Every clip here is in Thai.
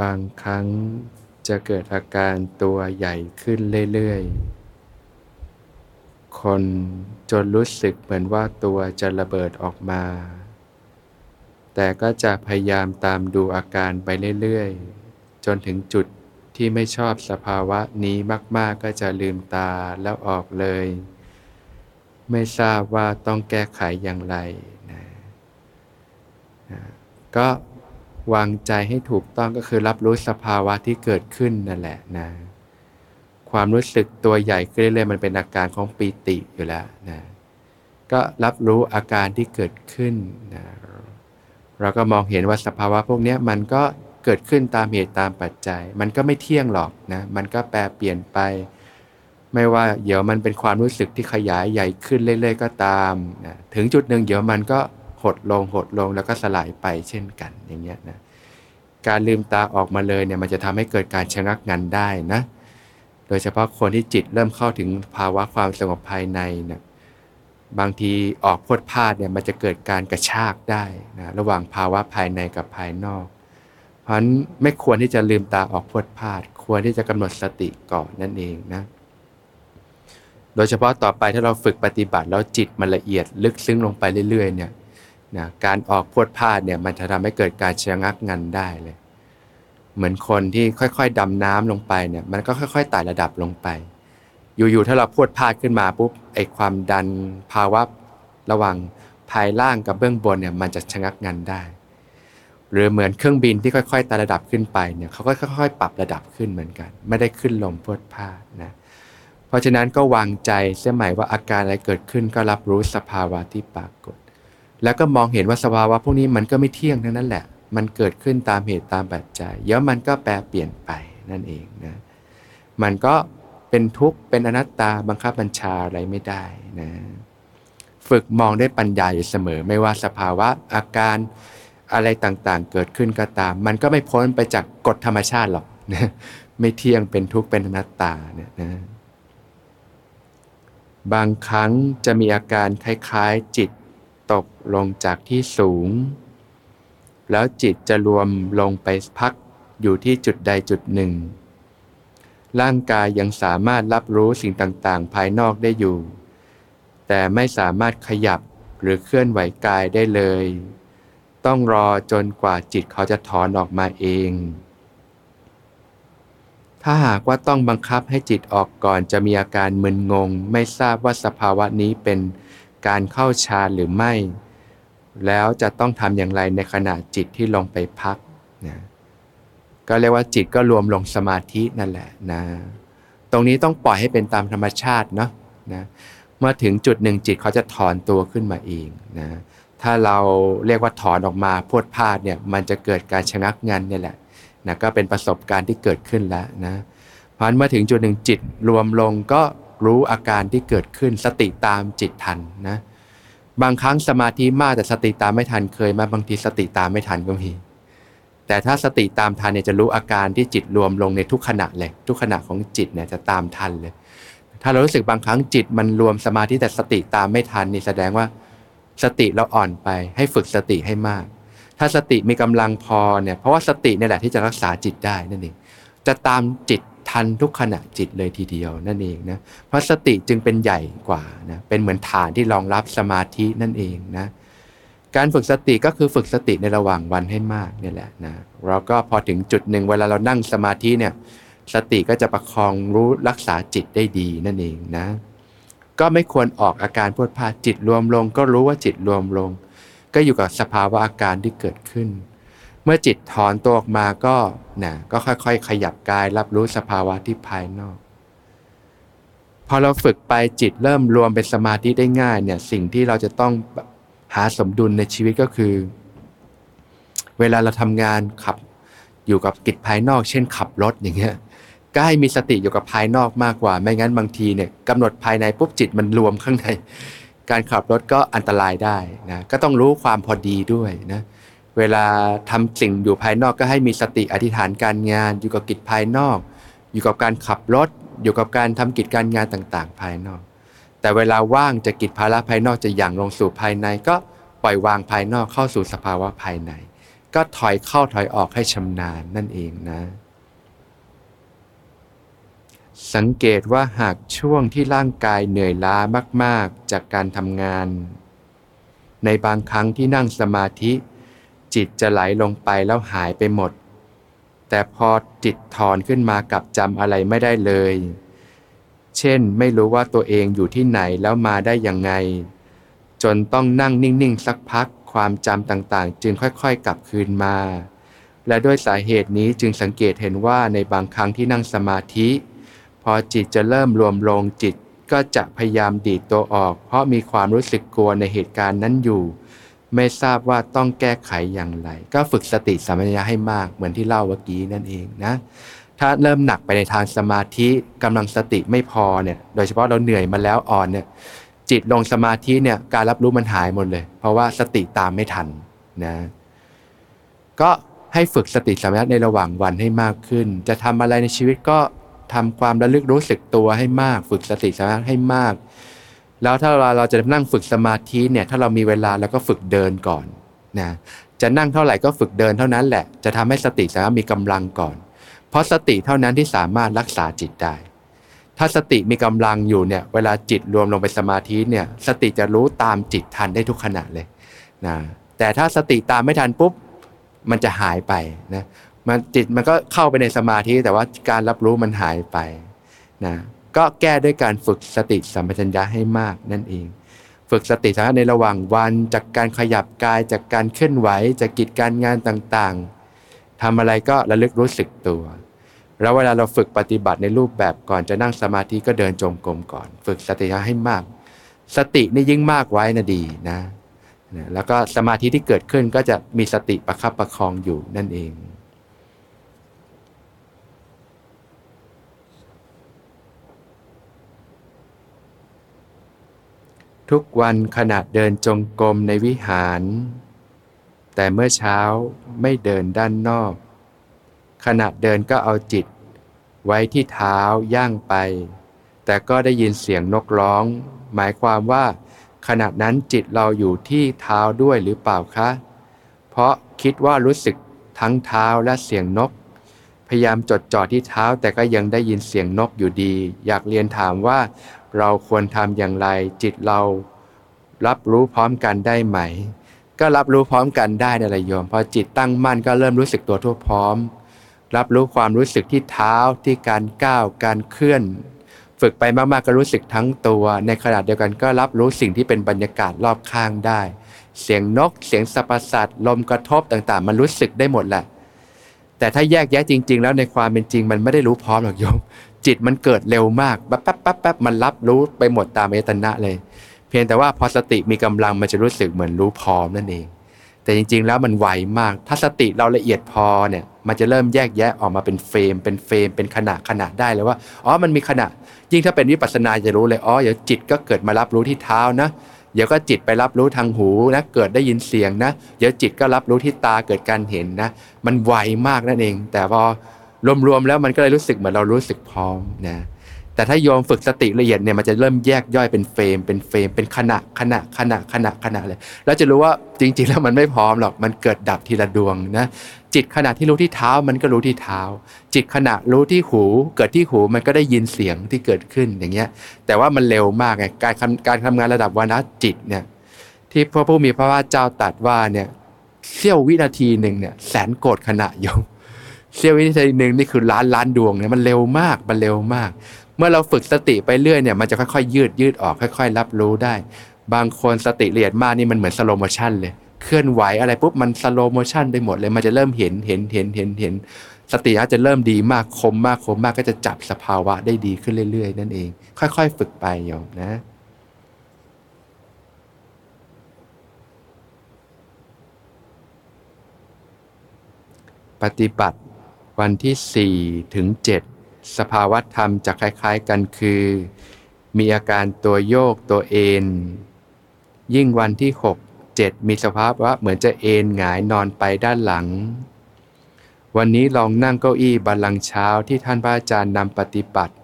บางครั้งจะเกิดอาการตัวใหญ่ขึ้นเรื่อยๆ คนจนรู้สึกเหมือนว่าตัวจะระเบิดออกมา แต่ก็จะพยายามตามดูอาการไปเรื่อยๆ จนถึงจุดที่ไม่ชอบสภาวะนี้มาก ๆ ก็จะลืมตาแล้วออกเลย ไม่ทราบว่าต้องแก้ไขอย่างไรนะนะก็ วางใจให้ถูกต้องก็คือรับรู้สภาวะที่เกิดขึ้นนั่นแหละนะ ความรู้สึกตัวใหญ่ขึ้นเรื่อยๆมันเป็นอาการของปีติอยู่แล้วนะก็รับรู้อาการที่เกิดขึ้นนะเราก็มองเห็นว่าสภาวะพวกนี้มันก็เกิดขึ้นตามเหตุตามปัจจัย มันก็ไม่เที่ยงหรอกนะ มันก็แปรเปลี่ยนไป ไม่ว่าเดี๋ยวมันเป็นความรู้สึกที่ขยายใหญ่ขึ้นเรื่อยๆก็ตามนะถึงจุดหนึ่งเดี๋ยวมันก็ หดลงหดลงแล้วก็สลายไปเช่นกันอย่างเงี้ยนะการลืมตาออกมาเลยเนี่ยมันจะทำให้เกิดการชะงักงันได้นะ โดยเฉพาะคนที่จิตเริ่มเข้าถึงภาวะความสงบภายในเนี่ยบางทีออกพดพาดเนี่ยมันจะเกิดการกระชากได้นะระหว่างภาวะภายในกับภายนอก เพราะฉะนั้นไม่ควรที่จะลืมตาออกพดพาด ควรที่จะกำหนดสติก่อนนั่นเองนะโดยเฉพาะต่อไปถ้าเราฝึกปฏิบัติแล้วจิตมันละเอียดลึกซึ้งลงไปเรื่อยๆเนี่ย นะการออกพวดพาดเนี่ยมันจะทำให้เกิดการชะงักงันได้เลย เหมือนคนที่ค่อยๆดำน้ำลงไปเนี่ยมันก็ค่อยๆไต่ระดับลงไป อยู่ๆถ้าเราพวดพาดขึ้นมาปุ๊บไอความดันภาวะระหว่างภายล่างกับเบื้องบนเนี่ยมันจะชะงักงันได้ หรือเหมือนเครื่องบินที่ค่อยๆไต่ระดับขึ้นไปเนี่ยเขาก็ค่อยๆ ปรับระดับขึ้นเหมือนกัน ไม่ได้ขึ้นลงพวดพาดนะเพราะฉะนั้นก็วางใจเสียใหม่ว่าอาการอะไรเกิดขึ้นก็รับรู้สภาวะที่ปรากฏ แล้วก็มองเห็นว่าสภาวะพวกนี้มันก็ไม่เที่ยงทั้งนั้นแหละ มันเกิดขึ้นตามเหตุตามปัจจัยเดี๋ยวมันก็แปรเปลี่ยนไปนั่นเองนะมันก็เป็นทุกข์เป็นอนัตตาบังคับบัญชาอะไรไม่ได้นะฝึกมองได้ปัญญาอยู่เสมอ ไม่ว่าสภาวะอาการอะไรต่างๆ เกิดขึ้นก็ตาม มันก็ไม่พ้นไปจากกฎธรรมชาติหรอกนะไม่เที่ยงเป็นทุกข์เป็นอนัตตาเนี่ยนะบางครั้งจะมีอาการคล้ายๆจิต ตกลงจากที่สูง แล้วจิตจะรวมลงไปพักอยู่ที่จุดใดจุดหนึ่ง ร่างกายยังสามารถรับรู้สิ่งต่างๆ ภายนอกได้อยู่ แต่ไม่สามารถขยับหรือเคลื่อนไหวกายได้เลย ต้องรอจนกว่าจิตเขาจะถอนออกมาเอง ถ้าหากว่าต้องบังคับให้จิตออกก่อนจะมีอาการมึนงง ไม่ทราบว่าสภาวะนี้เป็น การเข้าฌานหรือไม่ แล้วจะต้องทำอย่างไรในขณะจิตที่ลงไปพักนะก็เรียกว่าจิตก็รวมลงสมาธินั่นแหละนะตรงนี้ต้องปล่อยให้เป็นตามธรรมชาติเนาะนะเมื่อถึงจุดหนึ่งจิตเขาจะถอนตัวขึ้นมาเองนะถ้าเราเรียกว่าถอนออกมาพวดพาดเนี่ยมันจะเกิดการชะงักงันนี่แหละนะก็เป็นประสบการณ์ที่เกิดขึ้นแล้วนะเพราะฉะนั้นเมื่อถึงจุดหนึ่งจิตรวมลงก็ รู้อาการที่เกิดขึ้นสติตามจิตทันนะบางครั้งสมาธิมากแต่สติตามไม่ทันเคยมาบางทีสติตามไม่ทันก็มีแต่ถ้าสติตามทันเนี่ยจะรู้อาการที่จิตรวมลงในทุกขณะเลย ทุกขณะของจิตเนี่ยจะตามทันเลย ถ้าเรารู้สึกบางครั้งจิตมันรวมสมาธิแต่สติตามไม่ทันนี่แสดงว่าสติเราอ่อนไปให้ฝึกสติให้มาก ถ้าสติมีกำลังพอเนี่ยเพราะว่าสติเนี่ยแหละที่จะรักษาจิตได้นั่นเองจะตามจิต ทันทุกขณะจิตเลยทีเดียวนั่นเองนะเพราะสติจึงเป็นใหญ่กว่านะเป็นเหมือนฐานที่รองรับสมาธินั่นเองนะการฝึกสติก็คือฝึกสติในระหว่างวันให้มากนี่แหละนะเราก็พอถึงจุดหนึ่งเวลาเรานั่งสมาธิเนี่ยสติก็จะประคองรู้รักษาจิตได้ดีนั่นเองนะ ก็ไม่ควรออกอาการพูดพาจิตรวมลง ก็รู้ว่าจิตรวมลง ก็อยู่กับสภาวะอาการที่เกิดขึ้น มื่อจิตถอนตัวออกมาก็นะก็ค่อยๆ ขยับกายรับรู้สภาวะที่ภายนอก พอเราฝึกไปจิตเริ่มรวมเป็นสมาธิได้ง่ายเนี่ยสิ่งที่เราจะต้องหาสมดุลในชีวิตก็คือ เวลาเราทำงานขับอยู่กับกิจภายนอก เช่นขับรถอย่างเงี้ยก็ให้มีสติอยู่กับภายนอกมากกว่า ไม่งั้นบางทีเนี่ยกำหนดภายในปุ๊บจิตมันรวมข้างใน การขับรถก็อันตรายได้นะก็ต้องรู้ความพอดีด้วยนะเวลาทำสิ่งอยู่ภายนอกก็ให้มีสติอธิษฐานการงาน อยู่กับกิจภายนอก อยู่กับการขับรถ อยู่กับการทำกิจการงานต่างๆ ภายนอก แต่เวลาว่างจะกิจภาระภายนอกจะอย่างลงสู่ภายใน ก็ปล่อยวางภายนอกเข้าสู่สภาวะภายใน ก็ถอยเข้าถอยออกให้ชำนาญนั่นเองนะ สังเกตว่าหากช่วงที่ร่างกายเหนื่อยล้ามาก ๆ จากการทำงาน ในบางครั้งที่นั่งสมาธิ จิตจะไหลลงไปแล้วหายไปหมด แต่พอจิตถอนขึ้นมากับจำอะไรไม่ได้เลย เช่นไม่รู้ว่าตัวเองอยู่ที่ไหนแล้วมาได้ยังไง จนต้องนั่งนิ่งๆสักพักความจำต่างๆ จึงค่อยๆ กลับคืนมา และด้วยสาเหตุนี้จึงสังเกตเห็นว่าในบางครั้งที่นั่งสมาธิ พอจิตจะเริ่มรวมลงจิตก็จะพยายามดีดตัวออก เพราะมีความรู้สึกกลัวในเหตุการณ์นั้นอยู่ ไม่ทราบว่าต้องแก้ไขอย่างไร ก็ฝึกสติสัมปชัญญะให้มากเหมือนที่เล่าเมื่อกี้นั่นเองนะถ้าเริ่มหนักไปในทางสมาธิกำลังสติไม่พอเนี่ยโดยเฉพาะเราเหนื่อยมาแล้วอ่อนเนี่ยจิตลงสมาธิเนี่ยการรับรู้มันหายหมดเลย เพราะว่าสติตามไม่ทันนะก็ให้ฝึกสติสัมปชัญญะในระหว่างวันให้มากขึ้น จะทำอะไรในชีวิตก็ทำความระลึกรู้สึกตัวให้มาก ฝึกสติสัมปชัญญะให้มาก แล้วถ้าเราเราจะนั่งฝึกสมาธิเนี่ยถ้าเรามีเวลาเราก็ฝึกเดินก่อนนะจะนั่งเท่าไหร่ก็ฝึกเดินเท่านั้นแหละ จะทำให้สติสัมปชัญญะมีกำลังก่อน เพราะสติเท่านั้นที่สามารถรักษาจิตได้ ถ้าสติมีกำลังอยู่เนี่ยเวลาจิตรวมลงไปสมาธิเนี่ยสติจะรู้ตามจิตทันได้ทุกขณะเลยนะแต่ถ้าสติตามไม่ทันปุ๊บมันจะหายไปนะมันจิตมันก็เข้าไปในสมาธิแต่ว่าการรับรู้มันหายไปนะ ก็แก้ด้วยการฝึกสติสัมปชัญญะให้มากนั่นเอง ฝึกสติสัมปชัญญะในระหว่างวันจากการขยับกายจากการเคลื่อนไหวจากกิจการงานต่างๆทำอะไรก็ระลึกรู้สึกตัว แล้วเวลาเราฝึกปฏิบัติในรูปแบบก่อนจะนั่งสมาธิก็เดินจงกรมก่อน ฝึกสติให้มาก สตินี่ยิ่งมากไว้นะดีนะแล้วก็สมาธิที่เกิดขึ้นก็จะมีสติประคับประคองอยู่นั่นเอง ทุกวันขณะเดินจงกรมในวิหาร แต่เมื่อเช้าไม่เดินด้านนอก ขณะเดินก็เอาจิต ไว้ที่เท้าย่างไป แต่ก็ได้ยินเสียงนกร้อง หมายความว่า ขณะนั้นจิตเราอยู่ที่เท้าด้วยหรือเปล่าคะ เพราะคิดว่ารู้สึกทั้งเท้าและเสียงนก พยายามจดจ่อที่เท้าแต่ก็ยังได้ยินเสียงนกอยู่ดี อยากเรียนถามว่าเราควรทำอย่างไร จิตเรารับรู้พร้อมกันได้ไหม ก็รับรู้พร้อมกันได้ในระยมพอจิตตั้งมั่นก็เริ่มรู้สึกตัวทั่วพร้อม รับรู้ความรู้สึกที่เท้าที่การก้าวการเคลื่อน ฝึกไปมากๆก็รู้สึกทั้งตัว ในขณะเดียวกันก็รับรู้สิ่งที่เป็นบรรยากาศรอบข้างได้ เสียงนก เสียงสัปสัตลมกระทบต่างๆ มันรู้สึกได้หมดแหละ แต่ถ้าแยกแยะจริง ๆ แล้วในความเป็นจริง มันไม่ได้รู้พร้อมหรอกโยม จิตมันเกิดเร็วมากแป๊บแป๊บแป๊บแป๊บมันรับรู้ไปหมดตามเอตนะเลย เพียงแต่ว่าพอสติมีกำลังมันจะรู้สึกเหมือนรู้พร้อมนั่นเอง แต่จริง ๆ แล้วมันไวมาก ถ้าสติเราละเอียดพอเนี่ยมันจะเริ่มแยกแยะออกมาเป็นเฟรม เป็นเฟรม เป็นขณะขณะได้เลยว่าอ๋อมันมีขณะ ยิ่งถ้าเป็นวิปัสสนาจะรู้เลยอ๋อเดี๋ยวจิตก็เกิดมารับรู้ที่เท้านะ เดี๋ยวก็จิตไปรับรู้ทางหูนะเกิดได้ยินเสียงนะเดี๋ยวจิตก็รับรู้ที่ตาเกิดการเห็นนะมันไวมากนั่นเอง แต่พอรวมๆแล้วมันก็เลยรู้สึกเหมือนเรารู้สึกพร้อมนะแต่ถ้าโยมฝึกสติละเอียดเนี่ยมันจะเริ่มแยกย่อยเป็นเฟรม เป็นเฟรมเป็นขณะขณะขณะขณะขณะเลยแล้วจะรู้ว่าจริงๆแล้วมันไม่พร้อมหรอกมันเกิดดับทีละดวงนะ จิตขณะที่รู้ที่เท้ามันก็รู้ที่เท้า จิตขณะรู้ที่หู เกิดที่หูมันก็ได้ยินเสียงที่เกิดขึ้นอย่างเงี้ย แต่ว่ามันเร็วมากไงการการทำงานระดับวานะจิตเนี่ยที่พระผู้มีพระภาคเจ้าตรัสว่าเนี่ยเสี้ยววินาทีหนึ่งเนี่ยแสนโกฏิขณะโยมเสี้ยววินาทีหนึ่งนี่คือล้านล้านดวงเนี่ยมันเร็วมากมันเร็วมาก เมื่อเราฝึกสติไปเรื่อยเนี่ยมันจะค่อยๆ ยืดยืดออกค่อย ๆ รับรู้ได้ บางคนสติละเอียดมากนี่มันเหมือน slow motion เลย เคลื่อนไหวอะไรปุ๊บมัน slow motion ได้หมดเลยมันจะเริ่มเห็นเห็นเห็นเห็นเห็นสติจะเริ่มดีมากคมมากคมมากก็จะจับสภาวะได้ดีขึ้นเรื่อย ๆ นั่นเอง ค่อย ๆ ฝึกไปโยมนะปฏิบัติวันที่ 4 ถึง 7 สภาวะธรรมจะคล้าย ๆ กันคือ มีอาการตัวโยกตัวเอนยิ่งวันที่ 6 7 มีสภาพว่าเหมือนจะเอนหงายนอนไปด้านหลัง วันนี้ลองนั่งเก้าอี้บัลลังเช้าที่ท่านพระอาจารย์นำปฏิบัติ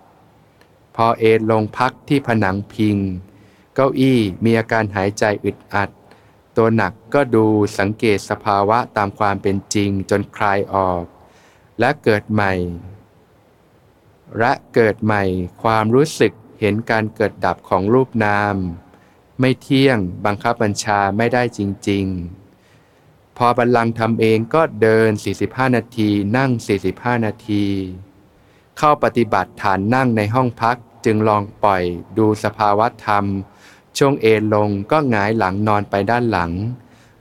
พอเอนลงพักที่ผนังพิง เก้าอี้มีอาการหายใจอึดอัด ตัวหนักก็ดูสังเกตสภาวะตามความเป็นจริงจนคลายออก และเกิดใหม่ และเกิดใหม่ความรู้สึกเห็นการเกิดดับของรูปนาม ไม่เที่ยงบังคับบัญชาไม่ได้จริง ๆ พอบัลลังก์ทำเองก็เดิน 45 นาที นั่ง 45 นาที เข้าปฏิบัติฐานนั่งในห้องพักจึงลองปล่อยดูสภาวะธรรม ช่วงเอนลงก็หงายหลังนอนไปด้านหลัง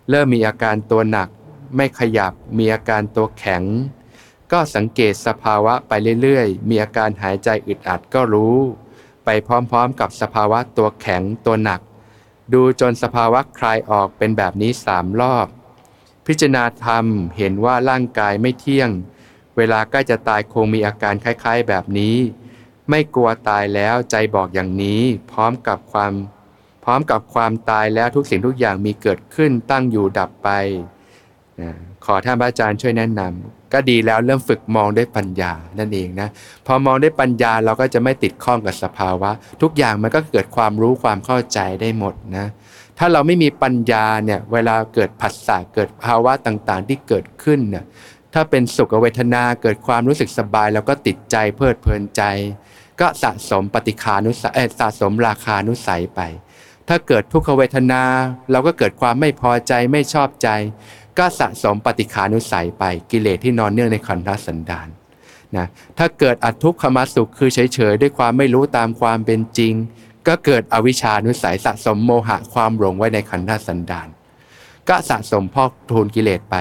เริ่มมีอาการตัวหนัก ไม่ขยับมีอาการตัวแข็ง ก็สังเกตสภาวะไปเรื่อยๆ มีอาการหายใจอึดอัดก็รู้ ไปพร้อมๆ กับสภาวะตัวแข็งตัวหนัก ดูจนสภาวะคลายออกเป็นแบบนี้สามรอบ พิจารณาธรรมเห็นว่าร่างกายไม่เที่ยง เวลาใกล้จะตายคงมีอาการคล้ายๆ แบบนี้ ไม่กลัวตายแล้วใจบอกอย่างนี้ พร้อมกับความ พร้อมกับความตายแล้วทุกสิ่งทุกอย่างมีเกิดขึ้นตั้งอยู่ดับไป ขอท่านพระอาจารย์ช่วยแนะนำ ก็ดีแล้วเริ่มฝึกมองด้วยปัญญานั่นเองนะพอมองด้วยปัญญาเราก็จะไม่ติดข้องกับสภาวะ ทุกอย่างมันก็เกิดความรู้ความเข้าใจได้หมดนะถ้าเราไม่มีปัญญาเนี่ยเวลาเกิดผัสสะเกิดภาวะต่างๆ ที่เกิดขึ้นเนี่ยถ้าเป็นสุขเวทนาเกิดความรู้สึกสบาย แล้วก็ติดใจเพลิดเพลินใจ ก็สะสมปฏิคานุสัยสะสมราคานุสัยไป ถ้าเกิดทุกขเวทนา เราก็เกิดความไม่พอใจไม่ชอบใจ ก็สะสมปฏิคานุสัยไปกิเลสที่นอนเนื่องในขันธสันดานนะถ้าเกิดอัทุกขมสุขคือเฉยๆด้วยความไม่รู้ตามความเป็นจริง ก็เกิดอวิชานุสัยสะสมโมหะความหลงไว้ในขันธสันดาน ก็สะสมพอกทูลกิเลสไป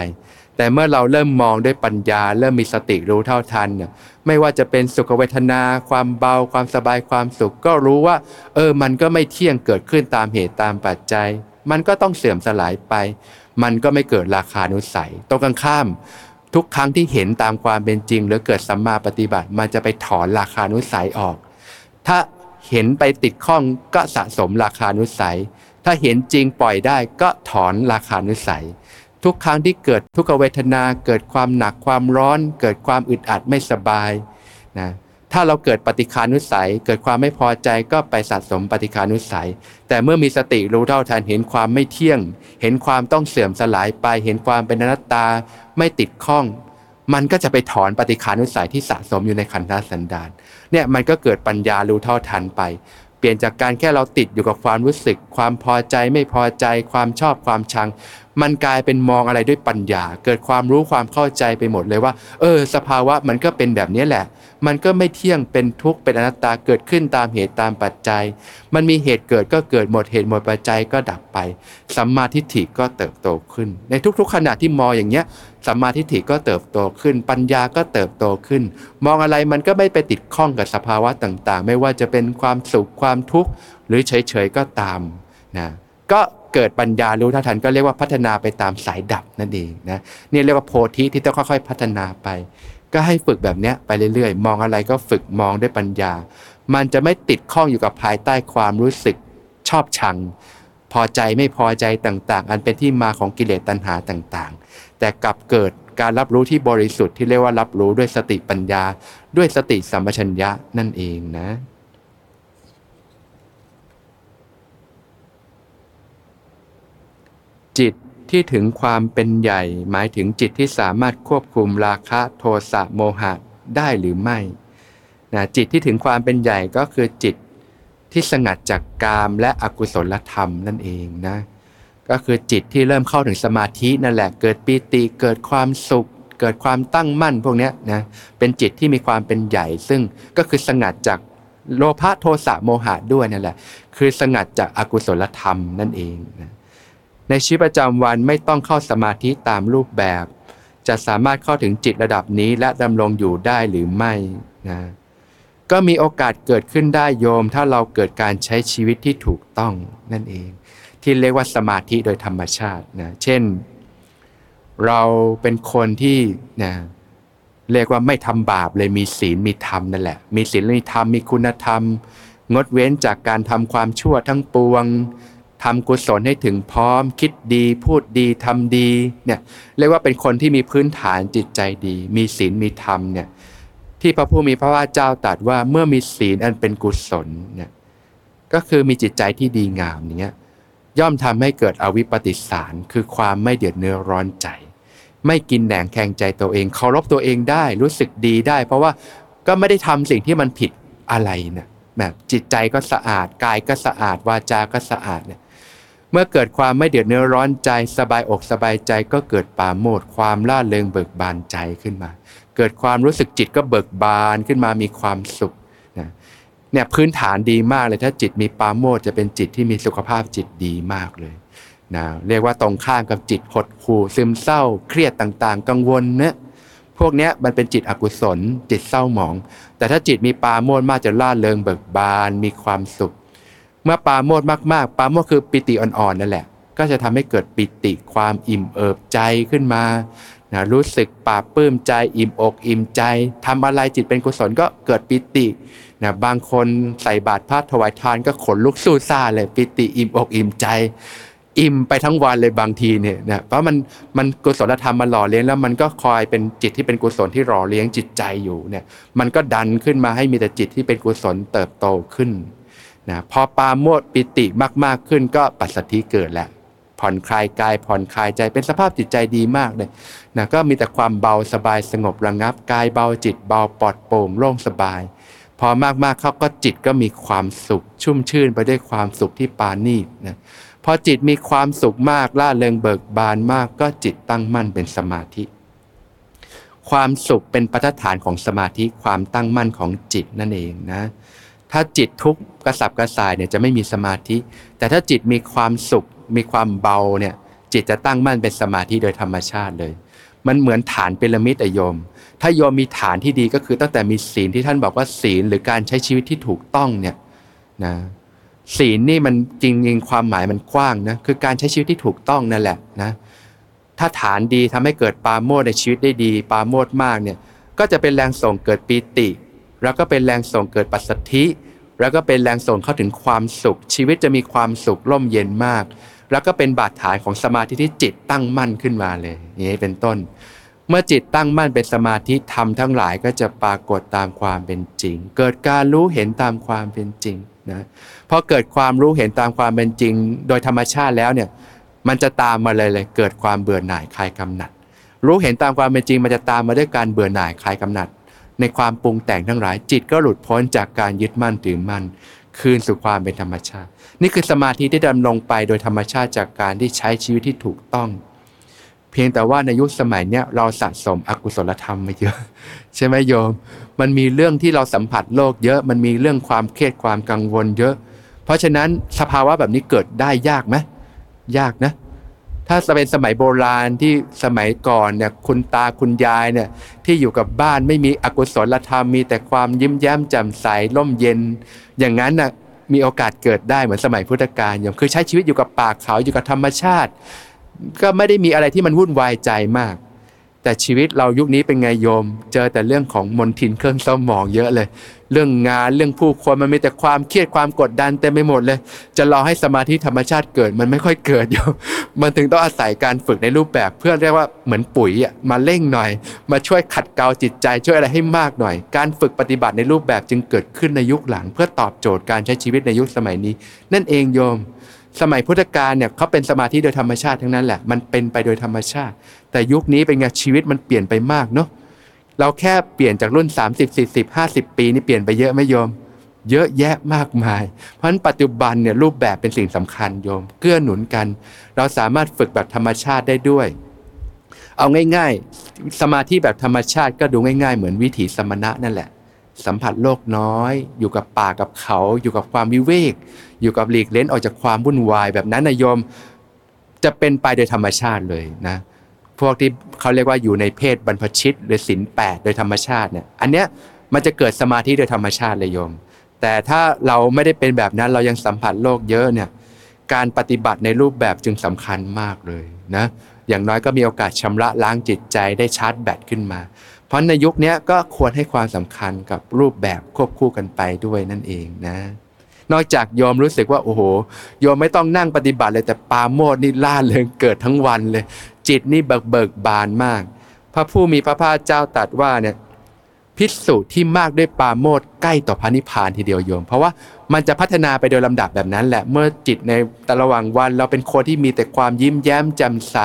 แต่เมื่อเราเริ่มมองด้วยปัญญา เริ่มมีสติรู้เท่าทันเนี่ยไม่ว่าจะเป็นสุขเวทนา ความเบา ความสบายความสุข ก็รู้ว่า เออมันก็ไม่เที่ยงเกิดขึ้นตามเหตุตามปัจจัย มันก็ต้องเสื่อมสลายไป มันก็ไม่เกิดราคานุสัยตรงกันข้าม ทุกครั้งที่เห็นตามความเป็นจริง หรือเกิดสัมมาปฏิบัติ มันจะไปถอนราคานุสัยออก ถ้าเห็นไปติดข้องก็สะสมราคานุสัย ถ้าเห็นจริงปล่อยได้ก็ถอนราคานุสัย ทุกครั้งที่เกิดทุกขเวทนา เกิดความหนักความร้อน เกิดความอึดอัดไม่สบายนะ ถ้าเราเกิดปฏิคานุสัย เกิดความไม่พอใจก็ไปสะสมปฏิคานุสัย แต่เมื่อมีสติรู้เท่าทันเห็นความไม่เที่ยง เห็นความต้องเสื่อมสลายไป เห็นความเป็นอนัตตาไม่ติดข้อง มันก็จะไปถอนปฏิคานุสัยที่สะสมอยู่ในขันธสันดานเนี่ยมันก็เกิดปัญญารู้เท่าทันไป เปลี่ยนจากการแค่เราติดอยู่กับความรู้สึก ความพอใจไม่พอใจ ความชอบความชัง มันกลายเป็นมองอะไรด้วยปัญญา เกิดความรู้ความเข้าใจไปหมดเลยว่า เออ สภาวะมันก็เป็นแบบนี้แหละ มันก็ไม่เที่ยงเป็นทุกข์เป็นอนัตตาเกิดขึ้นตามเหตุตามปัจจัย มันมีเหตุเกิดก็เกิดหมดเหตุหมดปัจจัยก็ดับไปสัมมาทิฏฐิก็เติบโตขึ้น ในทุกๆขณะที่มองอย่างเงี้ยสัมมาทิฏฐิก็เติบโตขึ้น ปัญญาก็เติบโตขึ้น มองอะไรมันก็ไม่ไปติดข้องกับสภาวะต่างๆ ไม่ว่าจะเป็นความสุขความทุกข์หรือเฉยๆก็ตามนะก็ เกิดปัญญารู้ท่าทันก็เรียกว่าพัฒนาไปตามสายดับนั่นเองนะนี่เรียกว่าโพธิที่ต้องค่อย ๆ พัฒนาไป ก็ให้ฝึกแบบนี้ไปเรื่อยๆ มองอะไรก็ฝึกมองด้วยปัญญา มันจะไม่ติดข้องอยู่กับภายใต้ความรู้สึกชอบชัง พอใจไม่พอใจต่างๆ อันเป็นที่มาของกิเลสตัณหาต่างๆ แต่กลับเกิดการรับรู้ที่บริสุทธิ์ที่เรียกว่ารับรู้ด้วยสติปัญญา ด้วยสติสัมปชัญญะนั่นเองนะ จิตที่ถึงความเป็นใหญ่ หมายถึงจิตที่สามารถควบคุมราคะโทสะโมหะได้หรือไม่นะจิตที่ถึงความเป็นใหญ่ก็คือจิตที่สงัดจากกามและอกุศลธรรมนั่นเองนะก็คือจิตที่เริ่มเข้าถึงสมาธินั่นแหละเกิดปีติเกิดความสุข เกิดความตั้งมั่นพวกนี้นะเป็นจิตที่มีความเป็นใหญ่ ซึ่งก็คือสงัดจากโลภะโทสะโมหะด้วยนั่นแหละ คือสงัดจากอากุศลธรรมนั่นเองนะ ในชีวิตประจำวันไม่ต้องเข้าสมาธิตามรูปแบบ จะสามารถเข้าถึงจิตระดับนี้และดำรงอยู่ได้หรือไม่นะก็มีโอกาสเกิดขึ้นได้โยม ถ้าเราเกิดการใช้ชีวิตที่ถูกต้องนั่นเอง ที่เรียกว่าสมาธิโดยธรรมชาตินะเช่น เราเป็นคนที่นะเรียกว่าไม่ทำบาปเลยมีศีลมีธรรมนั่นแหละ มีศีลมีธรรมมีคุณธรรม งดเว้นจากการทำความชั่วทั้งปวง ทำกุศลให้ถึงพร้อม คิดดีพูดดีทำดีเนี่ยเรียกว่าเป็นคนที่มีพื้นฐานจิตใจดี มีศีลมีธรรมเนี่ยที่พระผู้มีพระภาคเจ้าตรัสว่าเมื่อมีศีลอันเป็นกุศลเนี่ยก็คือมีจิตใจที่ดีงามอย่างเงี้ยย่อมทำให้เกิดอวิปปิสารคือความไม่เดือดเนื้อร้อนใจ ไม่กินแหนงแข่งใจตัวเองเคารพตัวเองได้รู้สึกดีได้ เพราะว่าก็ไม่ได้ทำสิ่งที่มันผิดอะไรนะแบบจิตใจก็สะอาดกายก็สะอาดวาจาก็สะอาดเนี่ย เมื่อเกิดความไม่เดือดเนื้อร้อนใจสบายอกสบายใจก็เกิดปาโมดความล่าเริงเบิกบานใจขึ้นมา เกิดความรู้สึกจิตก็เบิกบานขึ้นมามีความสุขนะเนี่ยพื้นฐานดีมากเลยถ้าจิตมีปาโมดจะเป็นจิตที่มีสุขภาพจิตดีมากเลยนะเรียกว่าตรงข้ามกับจิตหดหู่ซึมเศร้า เครียดต่างๆ กังวลเนี่ยพวกนี้มันเป็นจิตอกุศล จิตเศร้าหมอง แต่ถ้าจิตมีปาโมดมากจะล่าเริงเบิกบานมีความสุข เมื่อปาโมดมากๆ ปาโมดคือปิติอ่อนๆนั่นแหละ ก็จะทำให้เกิดปิติความอิ่มเอิบใจขึ้นมานะรู้สึกปาปลื้มใจอิ่มอกอิ่มใจทำอะไรจิตเป็นกุศลก็เกิดปิตินะบางคนใส่บาตรพระถวายทานก็ขนลุกสู้ซ่าเลยปิติอิ่มอกอิ่มใจ อิ่มไปทั้งวันเลยบางทีเนี่ยนะเพราะมันมันกุศลธรรมมาหล่อเลี้ยงแล้วมันก็คอยเป็นจิตที่เป็นกุศลที่หล่อเลี้ยงจิตใจอยู่เนี่ยมันก็ดันขึ้นมาให้มีแต่จิตที่เป็นกุศลเติบโตขึ้น นะพอปาโมดปิติมาก ๆขึ้นก็ปัสสธิเกิดแหละผ่อนคลายกายผ่อนคลายใจเป็นสภาพจิตใจดีมากเลยนะก็มีแต่ความเบาสบายสงบระงับ กายเบาจิตเบาปลอดโปร่งโล่งสบาย พอมากๆเขาก็จิตก็มีความสุข ชุ่มชื่นไปด้วยความสุขที่ปานีนะพอจิตมีความสุขมากล่าเริงเบิกบานมาก ก็จิตตั้งมั่นเป็นสมาธิ ความสุขเป็นปัจฐานของสมาธิความตั้งมั่นของจิตนั่นเองนะ ถ้าจิตทุกข์กระสับกระส่ายเนี่ยจะไม่มีสมาธิ แต่ถ้าจิตมีความสุข มีความเบาเนี่ยจิตจะตั้งมั่นเป็นสมาธิโดยธรรมชาติเลย มันเหมือนฐานพีระมิดอะโยม ถ้าโยมมีฐานที่ดีก็คือตั้งแต่มีศีลที่ท่านบอกว่าศีลหรือการใช้ชีวิตที่ถูกต้องเนี่ยนะศีลนี่มันจริงๆความหมายมันกว้างนะคือการใช้ชีวิตที่ถูกต้องนั่นแหละนะถ้าฐานดีทำให้เกิดปาโมดในชีวิตได้ดี ปาโมดมากเนี่ยก็จะเป็นแรงส่งเกิดปีติ แล้วก็เป็นแรงส่งเกิดปัสสัทธิ แล้วก็เป็นแรงส่งเข้าถึงความสุข ชีวิตจะมีความสุขร่มเย็นมาก แล้วก็เป็นบาดฐานของสมาธิที่จิตตั้งมั่นขึ้นมาเลยอย่างนี้เป็นต้น เมื่อจิตตั้งมั่นเป็นสมาธิธรรมทั้งหลายก็จะปรากฏตามความเป็นจริง เกิดการรู้เห็นตามความเป็นจริงนะพอเกิดความรู้เห็นตามความเป็นจริง โดยธรรมชาติแล้วเนี่ยมันจะตามมาเลยเลยเกิดความเบื่อหน่ายคลายกำหนัด รู้เห็นตามความเป็นจริงมันจะตามมาด้วยการเบื่อหน่ายคลายกำหนัด ในความปรุงแต่งทั้งหลาย จิตก็หลุดพ้นจากการยึดมั่นถือมั่นคืนสู่ความเป็นธรรมชาติ นี่คือสมาธิที่ดำลงไปโดยธรรมชาติจากการที่ใช้ชีวิตที่ถูกต้อง เพียงแต่ว่าในยุคสมัยเนี้ยเราสะสมอกุศลธรรมมาเยอะ ใช่ไหมโยม มันมีเรื่องที่เราสัมผัสโลกเยอะ มันมีเรื่องความเครียดความกังวลเยอะ เพราะฉะนั้นสภาวะแบบนี้เกิดได้ยากไหมยากนะ ถ้าเป็นสมัยโบราณที่สมัยก่อนเนี่ยคุณตาคุณยายเนี่ยที่อยู่กับบ้านไม่มีอกุศลธรรมมีแต่ความยิ้มแย้มแจ่มใสร่มเย็น อย่างนั้นน่ะมีโอกาสเกิดได้เหมือนสมัยพุทธกาลอย่างคือใช้ชีวิตอยู่กับป่าเขาอยู่กับธรรมชาติ ก็ไม่ได้มีอะไรที่มันวุ่นวายใจมาก แต่ชีวิตเรายุคนี้เป็นไงโยม เจอแต่เรื่องของมนทินเครื่องเศร้าหมองเยอะเลย เรื่องงานเรื่องผู้คนมันมีแต่ความเครียดความกดดันเต็มไปหมดเลย จะรอให้สมาธิธรรมชาติเกิดมันไม่ค่อยเกิดโยมมันถึงต้องอาศัยการฝึกในรูปแบบเพื่อเรียกว่าเหมือนปุ๋ยอะมาเร่งหน่อย มาช่วยขัดเกลาจิตใจช่วยอะไรให้มากหน่อย การฝึกปฏิบัติในรูปแบบจึงเกิดขึ้นในยุคหลัง เพื่อตอบโจทย์การใช้ชีวิตในยุคสมัยนี้ นั่นเองโยมสมัยพุทธกาลเนี่ยเขาเป็นสมาธิโดยธรรมชาติทั้งนั้นแหละ มันเป็นไปโดยธรรมชาติ แต่ยุคนี้เป็นไงชีวิตมันเปลี่ยนไปมากเนาะ เราแค่เปลี่ยนจากรุ่น 30 40 50 ปีนี่เปลี่ยนไปเยอะไหมโยม เยอะแยะมากมาย เพราะฉะนั้นปัจจุบันเนี่ยรูปแบบเป็นสิ่งสำคัญโยม เกื้อหนุนกัน เราสามารถฝึกแบบธรรมชาติได้ด้วย เอาง่ายๆ สมาธิแบบธรรมชาติก็ดูง่ายๆ เหมือนวิถีสมณะนั่นแหละ สัมผัสโลกน้อย อยู่กับป่ากับเขา อยู่กับความวิเวก อยู่กับหลีกเล้นออกจากความวุ่นวายแบบนั้นนายโยม จะเป็นไปโดยธรรมชาติเลยนะ พวกที่เขาเรียกว่าอยู่ในเพศบรรพชิตหรือศีลแปดโดยธรรมชาติเนี่ยอันเนี้ยมันจะเกิดสมาธิโดยธรรมชาติเลยโยม แต่ถ้าเราไม่ได้เป็นแบบนั้นเรายังสัมผัสโลกเยอะเนี่ยการปฏิบัติในรูปแบบจึงสำคัญมากเลยนะอย่างน้อยก็มีโอกาสชำระล้างจิตใจได้ชาร์จแบตขึ้นมา เพราะในยุคนี้ก็ควรให้ความสำคัญกับรูปแบบควบคู่กันไปด้วยนั่นเองนะนอกจากโยมรู้สึกว่าโอ้โหโยมไม่ต้องนั่งปฏิบัติเลยแต่ปาโมดนี่ล่าเริงเกิดทั้งวันเลย จิตนี่เบิกเบิกบานมาก พระผู้มีพระภาคเจ้าตรัสว่าเนี่ยพิสูจน์ที่มากด้วยปาโมดใกล้ต่อพระนิพพานทีเดียวโยม เพราะว่ามันจะพัฒนาไปโดยลำดับแบบนั้นแหละเมื่อจิตในแต่ระหว่างวัน เราเป็นคนที่มีแต่ความยิ้มแย้มแจ่มใส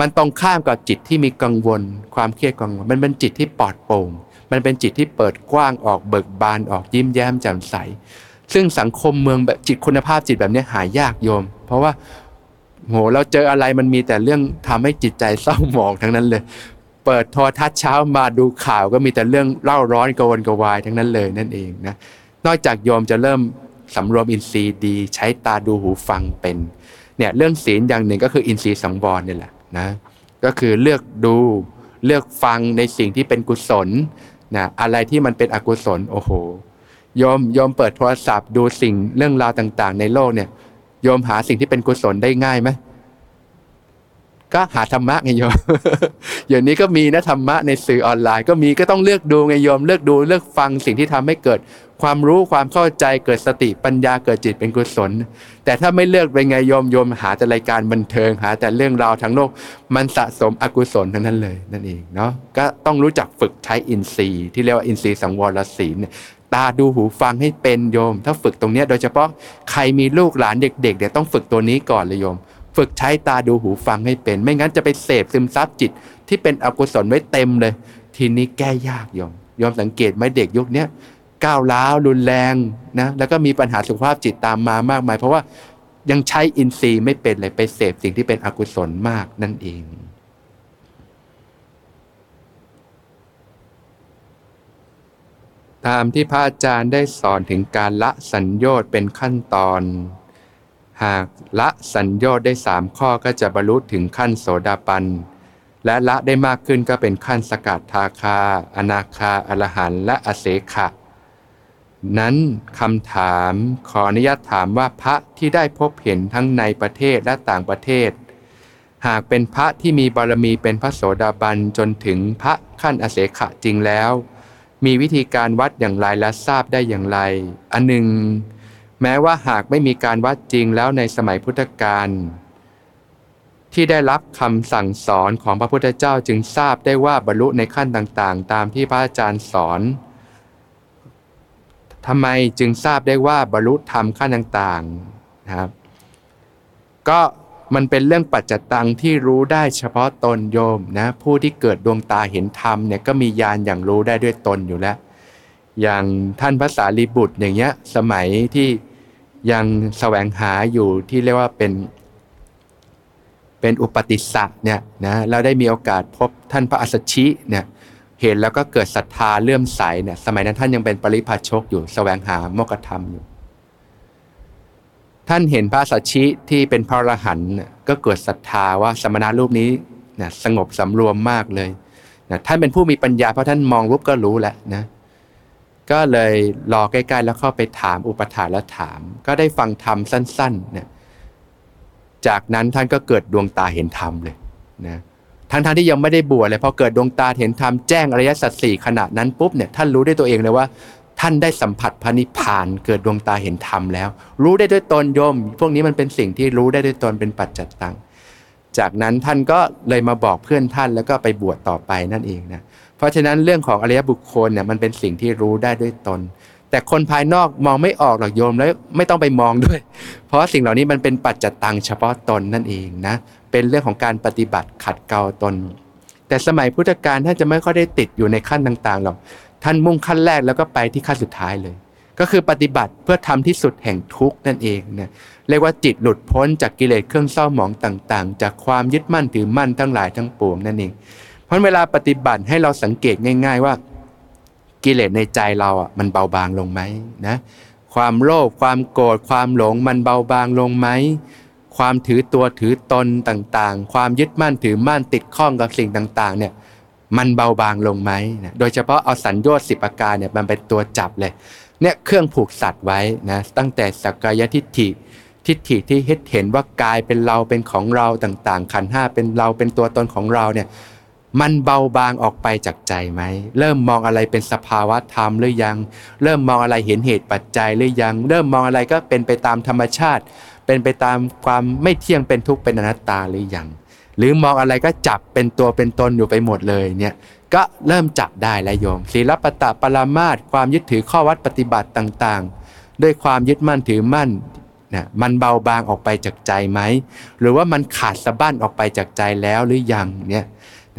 มันตรงข้ามกับจิตที่มีกังวล ความเครียดกังวลมันเป็นจิตที่ปลอดโปร่งมันเป็นจิตที่เปิดกว้างออกเบิกบานออกยิ้มแย้มแจ่มใส ซึ่งสังคมเมืองแบบจิตคุณภาพจิตแบบนี้หายากโยม เพราะว่า โหเราเจออะไรมันมีแต่เรื่องทำให้จิตใจเศร้าหมองทั้งนั้นเลย เปิดโทรทัศน์เช้ามาดูข่าวก็มีแต่เรื่องเล่าร้อนกวนกวายทั้งนั้นเลยนั่นเองนะนอกจากโยมจะเริ่มสำรวมอินทรีย์ดี ใช้ตาดูหูฟังเป็นเนี่ยเรื่องศีลอย่างหนึ่งก็คืออินทรีย์สังวรนี่แหละนะก็คือเลือกดูเลือกฟังในสิ่งที่เป็นกุศลนะอะไรที่มันเป็นอกุศลโอ้โหโยมโยมเปิดโทรศัพท์ดูสิ่งเรื่องราวต่าง ๆ ในโลกเนี่ย โยมหาสิ่งที่เป็นกุศลได้ง่ายไหมก็หาธรรมะไงโยมอย่างนี้ก็มีนะธรรมะในสื่อออนไลน์ก็มีก็ต้องเลือกดูไงโยมเลือกดูเลือกฟังสิ่งที่ทำให้เกิด ความรู้ความเข้าใจเกิดสติปัญญาเกิดจิตเป็นกุศล แต่ถ้าไม่เลือกเป็นไงโยมโยมหาแต่รายการบันเทิงหา แต่เรื่องราวทั้งโลกมันสะสมอกุศลทั้งนั้นเลยนั่นเองเนาะก็ต้องรู้จักฝึกใช้อินทรีย์ที่เรียกว่าอินทรีย์สังวรศีล ตาดูหูฟังให้เป็นโยม ถ้าฝึกตรงนี้โดยเฉพาะใครมีลูกหลานเด็กๆเดี๋ยวต้องฝึกตัวนี้ก่อนเลยโยม ฝึกใช้ตาดูหูฟังให้เป็น ไม่งั้นจะไปเสพซึมซับจิต ที่เป็นอกุศลไว้เต็มเลย ทีนี้แก้ยากโยอมยมสังเกตไหมเด็กยุคนี้ก้าวร้าวรุนแรงนะแล้วก็มีปัญหาสุขภาพจิตตามมามากมาย เพราะว่ายังใช้อินทรีย์ไม่เป็นเลยไปเสพสิ่งที่เป็นอกุศลมากนั่นเอง ตามที่พระอาจารย์ได้สอนถึงการละสัญญอดเป็นขั้นตอน หากละสัญญาได้สามข้อก็จะบรรลุถึงขั้นโสดาปัน และละได้มากขึ้นก็เป็นขั้นสกัดทาคา อนาคา อรหันและอเสขะ นั้นคำถามขออนุญาตถามว่าพระที่ได้พบเห็นทั้งในประเทศและต่างประเทศ หากเป็นพระที่มีบารมีเป็นพระโสดาบันจนถึงพระขั้นอเสขะจริงแล้ว มีวิธีการวัดอย่างไรและทราบได้อย่างไร อันหนึ่ง แม้ว่าหากไม่มีการวัดจริงแล้วในสมัยพุทธกาลที่ได้รับคำสั่งสอนของพระพุทธเจ้าจึงทราบได้ว่าบรรลุในขั้นต่างๆ ตามที่พระอาจารย์สอนทำไมจึงทราบได้ว่าบรรลุธรรมขั้นต่างๆนะครับ ก็ มันเป็นเรื่องปัจจตังที่รู้ได้เฉพาะตนโยมนะผู้ที่เกิดดวงตาเห็นธรรมเนี่ยก็มีญาณอย่างรู้ได้ด้วยตนอยู่แล้ว อย่างท่านภาษาลีบุตรอย่างเงี้ยสมัยที่ยังแสวงหาอยู่ที่เรียกว่าเป็น เป็นอุปติสสะเนี่ยนะเราได้มีโอกาสพบท่านพระอัสชิเนี่ยเห็นแล้วก็เกิดศรัทธาเลื่อมใสเนี่ยสมัยนั้นท่านยังเป็นปริพาชกอยู่แสวงหาโมกธรรมอยู่ ท่านเห็นพระสัชชิที่เป็นพระอรหันต์ก็เกิดศรัทธาว่าสมณะรูปนี้นะสงบสำรวมมากเลยนะท่านเป็นผู้มีปัญญาเพราะท่านมองรูปก็รู้แหละนะก็เลยรอใกล้ๆแล้วเข้าไปถามอุปถาแล้วถาม ก็ได้ฟังธรรมสั้นๆเนี่ยจากนั้นท่านก็เกิดดวงตาเห็นธรรมเลยนะทั้งๆทที่ยังไม่ได้บวชเลยพอเกิดดวงตาเห็นธรรมแจ้งอริยสัจสี่ขณะนั้นปุ๊บเนี่ยท่านรู้ได้ตัวเองเลยว่า ท่านได้สัมผัสพระนิพพานเกิดดวงตาเห็นธรรมแล้ว รู้ได้ด้วยตนโยม พวกนี้มันเป็นสิ่งที่รู้ได้ด้วยตนเป็นปัจจัตตังจากนั้นท่านก็เลยมาบอกเพื่อนท่านแล้วก็ไปบวชต่อไปนั่นเองนะเพราะฉะนั้นเรื่องของอริยบุคคลเนี่ยมันเป็นสิ่งที่รู้ได้ด้วยตน แต่คนภายนอกมองไม่ออกหรอกโยมแล้วไม่ต้องไปมองด้วย เพราะสิ่งเหล่านี้มันเป็นปัจจตังเฉพาะตนนั่นเองนะเป็นเรื่องของการปฏิบัติขัดเกลาตนแต่สมัยพุทธกาลท่านจะไม่ค่อยได้ติดอยู่ในขั้นต่างๆหรอก ท่านมุ่งขั้นแรกแล้วก็ไปที่ขั้นสุดท้ายเลย ก็คือปฏิบัติเพื่อทำที่สุดแห่งทุกข์นั่นเองนะเรียกว่าจิตหลุดพ้นจากกิเลสเครื่องเศร้าหมองต่างๆ จากความยึดมั่นถือมั่นทั้งหลายทั้งปวงนั่นเอง เพราะเวลาปฏิบัติให้เราสังเกตง่าย ๆ ว่า กิเลสในใจเราอะมันเบาบางลงไหมนะความโลภความโกรธความหลงมันเบาบางลงไหมความถือตัวถือตนต่างๆ ความยึดมั่นถือมั่นติดข้องกับสิ่งต่างๆเนี่ย มันเบาบางลงไหมนะโดยเฉพาะเอาสัญญาสิบประการเนี่ยมันเป็นตัวจับเลยเนี่ยเครื่องผูกสัตว์ไว้นะตั้งแต่สักกายทิฏฐิทิฏฐิที่เห็นว่ากายเป็นเราเป็นของเราต่างๆ ขันห้าเป็นเราเป็นตัวตนของเราเนี่ยมันเบาบางออกไปจากใจไหม เริ่มมองอะไรเป็นสภาวะธรรมหรือยัง เริ่มมองอะไรเห็นเหตุปัจจัยหรือยัง เริ่มมองอะไรก็เป็นไปตามธรรมชาติ เป็นไปตามความไม่เที่ยงเป็นทุกข์เป็นอนัตตาหรือยัง หรือมองอะไรก็จับเป็นตัวเป็นตนอยู่ไปหมดเลยเนี่ยก็เริ่มจับได้แล้วโยมศีลปตะปรามาตความยึดถือข้อวัดปฏิบัติต่างๆ ด้วยความยึดมั่นถือมั่นนะมันเบาบางออกไปจากใจไหม หรือว่ามันขาดสะบั้นออกไปจากใจแล้วหรือยังเนี่ย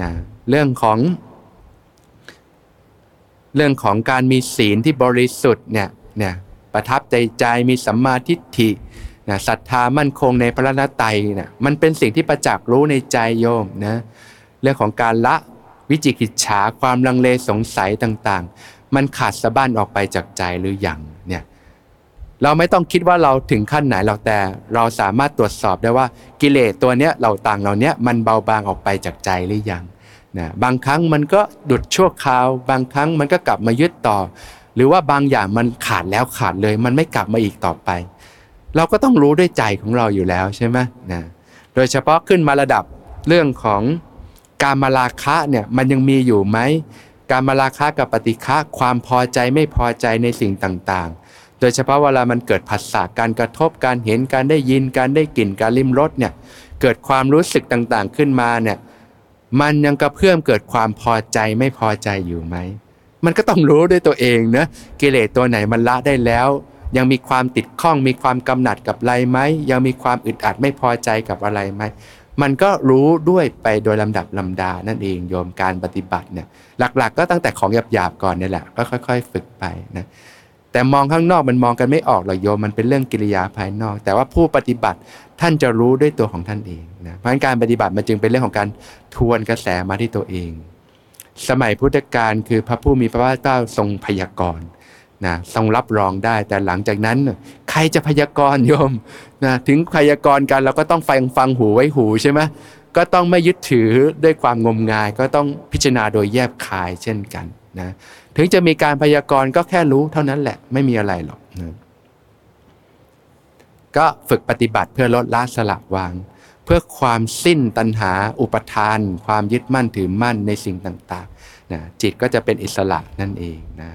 นะเรื่องของเรื่องของการมีศีลที่บริสุทธิ์เนี่ยเนี่ยประทับใจใจมีสัมมาทิฏฐิ นะศรัทธามั่นคงในพระนตรัยนะมันเป็นสิ่งที่ประจักษ์รู้ในใจโยมนะเรื่องของการละวิจิกิจฉาความลังเลสงสัยต่างๆ มันขาดสะบั้นออกไปจากใจหรือยังเนี่ยเราไม่ต้องคิดว่าเราถึงขั้นไหนเราแต่เราสามารถตรวจสอบได้ว่ากิเลสตัวเนี้ยเราต่างเราเนี้ยมันเบาบางออกไปจากใจหรือยังนะบางครั้งมันก็ดุดชั่วคราว บางครั้งมันก็กลับมายึดต่อ หรือว่าบางอย่างมันขาดแล้วขาดเลย มันไม่กลับมาอีกต่อไป เราก็ต้องรู้ด้วยใจของเราอยู่แล้วใช่ไหมนะโดยเฉพาะขึ้นมาระดับเรื่องของการมาราคะเนี่ยมันยังมีอยู่ไหมการมาราคะกับปฏิฆะความพอใจไม่พอใจในสิ่งต่างๆ โดยเฉพาะเวลามันเกิดผัสสะการกระทบการเห็นการได้ยินการได้กลิ่นการลิ้มรสเนี่ยเกิดความรู้สึกต่างๆขึ้นมาเนี่ยมันยังกระเพื่อมเกิดความพอใจไม่พอใจอยู่ไหมมันก็ต้องรู้ด้วยตัวเองนะกิเลสตัวไหนมันละได้แล้ว ยังมีความติดข้องมีความกำหนัดกับอะไรไหมยังมีความอึดอัดไม่พอใจกับอะไรไหมมันก็รู้ด้วยไปโดยลำดับลำดานั่นเองโยมการปฏิบัติเนี่ยหลัก ๆ ก็ตั้งแต่ของหยาบๆก่อนนี่แหละก็ค่อย ๆ ฝึกไปนะแต่มองข้างนอกมันมองกันไม่ออกหรอกโยมมันเป็นเรื่องกิริยาภายนอก แต่ว่าผู้ปฏิบัติท่านจะรู้ด้วยตัวของท่านเองนะเพราะการปฏิบัติมันจึงเป็นเรื่องของการทวนกระแสมาที่ตัวเอง สมัยพุทธกาลคือพระผู้มีพระภาคเจ้าทรงพยากรณ์ นะทรงรับรองได้แต่หลังจากนั้น ใครจะพยากรณ์โยมนะถึงพยากรณ์กันเราก็ต้องฟังฟังหูไว้หูใช่ไหมก็ต้องไม่ยึดถือด้วยความงมงาย ก็ต้องพิจารณาโดยแยบคายเช่นกันนะถึงจะมีการพยากรณ์ก็แค่รู้เท่านั้นแหละไม่มีอะไรหรอกนะก็ฝึกปฏิบัติเพื่อลดละสละวาง เพื่อความสิ้นตัณหาอุปทาน ความยึดมั่นถือมั่นในสิ่งต่างๆนะจิตก็จะเป็นอิสระนั่นเองนะ